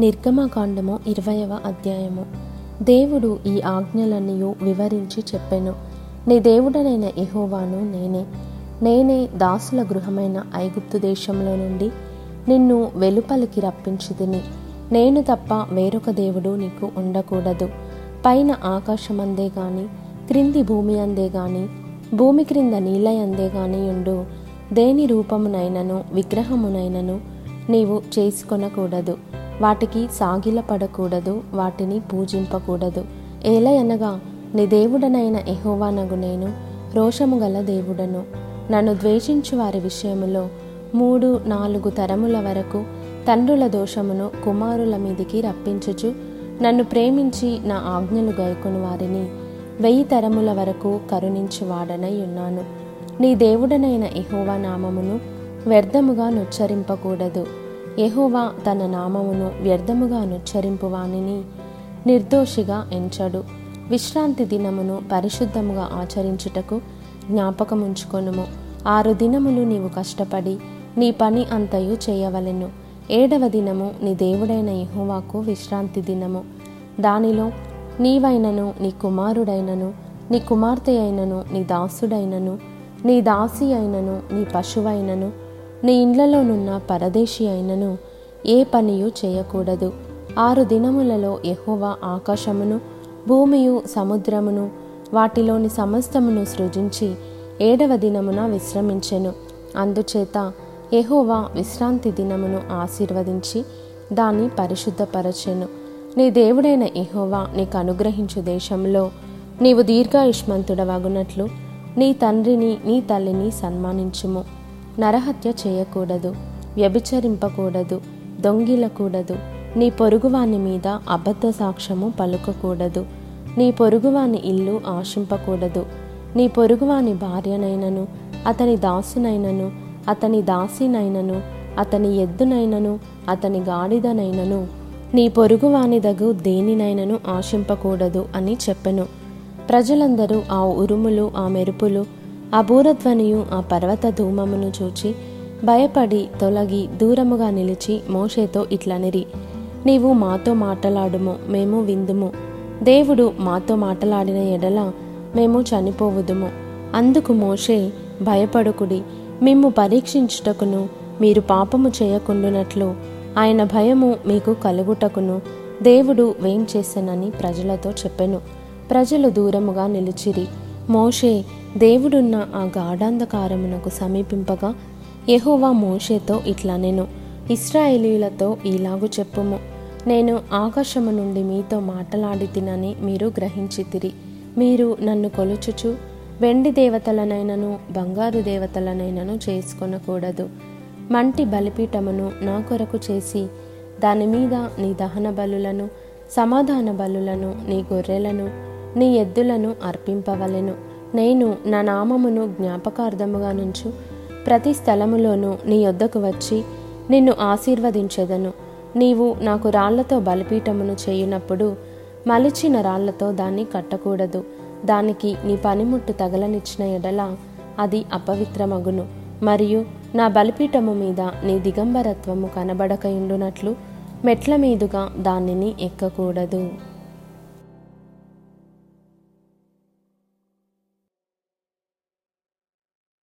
నిర్గమకాండము ఇరవయవ అధ్యాయము. దేవుడు ఈ ఆజ్ఞలన్నీ వివరించి చెప్పెను. నీ దేవుడనైన ఎహోవాను నేనే. నేనే దాసుల గృహమైన ఐగుప్తు దేశంలో నుండి నిన్ను వెలుపలికి రప్పించితిని. నేను తప్ప వేరొక దేవుడు నీకు ఉండకూడదు. పైన ఆకాశమందే గాని క్రింది భూమి అందే గాని భూమి క్రింద నీళ్ళయందే గాని ఉండు. దేని రూపమునైనను విగ్రహమునైనను నీవు చేసుకొనకూడదు. వాటికి సాగిలపడకూడదు వాటిని పూజింపకూడదు. ఏలయనగా నీ దేవుడనైన ఎహోవానగు నేను రోషము గల దేవుడను. నన్ను ద్వేషించు వారి విషయములో మూడు నాలుగు తరముల వరకు తండ్రుల దోషమును కుమారుల మీదికి రప్పించుచు నన్ను ప్రేమించి నా ఆజ్ఞలు గైకొని వారిని. వెయ్యి తరముల వరకు కరుణించువాడనై ఉన్నాను. నీ దేవుడనైన ఎహోవా నామమును వ్యర్థముగా నుచ్చరింపకూడదు. యహోవా తన నామమును వ్యర్థముగా అనుచ్చరింపు వానిని నిర్దోషిగా ఎంచడు. విశ్రాంతి దినమును పరిశుద్ధముగా ఆచరించుటకు జ్ఞాపకముంచుకొనుము. ఆరు దినములు నీవు కష్టపడి నీ పని అంతయు చేయవలెను. ఏడవ దినము నీ దేవుడైన యహోవాకు విశ్రాంతి దినము. దానిలో నీవైనను నీ కుమారుడైనను నీ కుమార్తె అయినను నీ దాసుడైనను నీ దాసి అయినను నీ పశువైనను నీ ఇండ్లలోనున్న పరదేశి అయినను ఏ పనియు చేయకూడదు. ఆరు దినములలో ఎహోవా ఆకాశమును భూమియు సముద్రమును వాటిలోని సమస్తమును సృజించి ఏడవ దినమున విశ్రమించెను. అందుచేత ఎహోవా విశ్రాంతి దినమును ఆశీర్వదించి దాన్ని పరిశుద్ధపరచెను. నీ దేవుడైన ఎహోవా నీకు అనుగ్రహించు దేశంలో నీవు దీర్ఘాయుష్మంతుడవగునట్లు నీ తండ్రిని నీ తల్లిని సన్మానించుము. నరహత్య చేయకూడదు వ్యభిచరింపకూడదు దొంగిలకూడదు. నీ పొరుగువాని మీద అబద్ధ సాక్ష్యము పలుకకూడదు. నీ పొరుగువాని ఇల్లు ఆశింపకూడదు. నీ పొరుగువాని భార్యనైనను అతని దాసునైనను అతని దాసినైనను అతని ఎద్దునైనను అతని గాడిదనైనను. నీ పొరుగువానిదగు దేనినైనను ఆశింపకూడదు అని చెప్పెను. ప్రజలందరూ ఆ ఉరుములు ఆ మెరుపులు ఆ బూరధ్వనియు ఆ పర్వత ధూమమును చూచి భయపడి తొలగి దూరముగా నిలిచి మోషేతో ఇట్లనిరి నీవు మాతో మాటలాడుము మేము విందుము. దేవుడు మాతో మాటలాడిన ఎడల మేము చనిపోవుదుము. అందుకు మోషే భయపడుకుడి మిమ్ము పరీక్షించుటకును మీరు పాపము చేయకుండునట్లు ఆయన భయము మీకు కలుగుటకును. దేవుడు వేం చేసెనని ప్రజలతో చెప్పెను. ప్రజలు దూరముగా నిలిచిరి. మోషే దేవుడున్న ఆ గాఢాంధకారమునకు సమీపింపగా యహోవా మోషేతో ఇట్లా నేను ఇస్రాయేలీలతో ఇలాగు చెప్పుము. నేను ఆకాశము నుండి మీతో మాటలాడి తినని మీరు గ్రహించితిరి. మీరు నన్ను కొలుచుచు వెండి దేవతలనైనను బంగారు దేవతలనైనను చేసుకొనకూడదు. మంటి బలిపీఠమును నా కొరకు చేసి దాని మీద నీ దహన బలులను సమాధాన బలులను నీ గొర్రెలను నీ ఎద్దులను అర్పింపవలెను. నేను నా నామమును జ్ఞాపకార్థముగా నుంచు ప్రతి స్థలములోనూ నీ యొద్దకు వచ్చి నిన్ను ఆశీర్వదించెదను. నీవు నాకు రాళ్ళతో బలిపీఠమును చేయునప్పుడు మలిచిన రాళ్ళతో దాన్ని కట్టకూడదు. దానికి నీ పనిముట్టు తగలనిచ్చిన ఎడల అది అపవిత్రమగును. మరియు నా బలిపీఠము మీద నీ దిగంబరత్వము కనబడకయుండునట్లు మెట్ల మీదుగా దానిని ఎక్కకూడదు.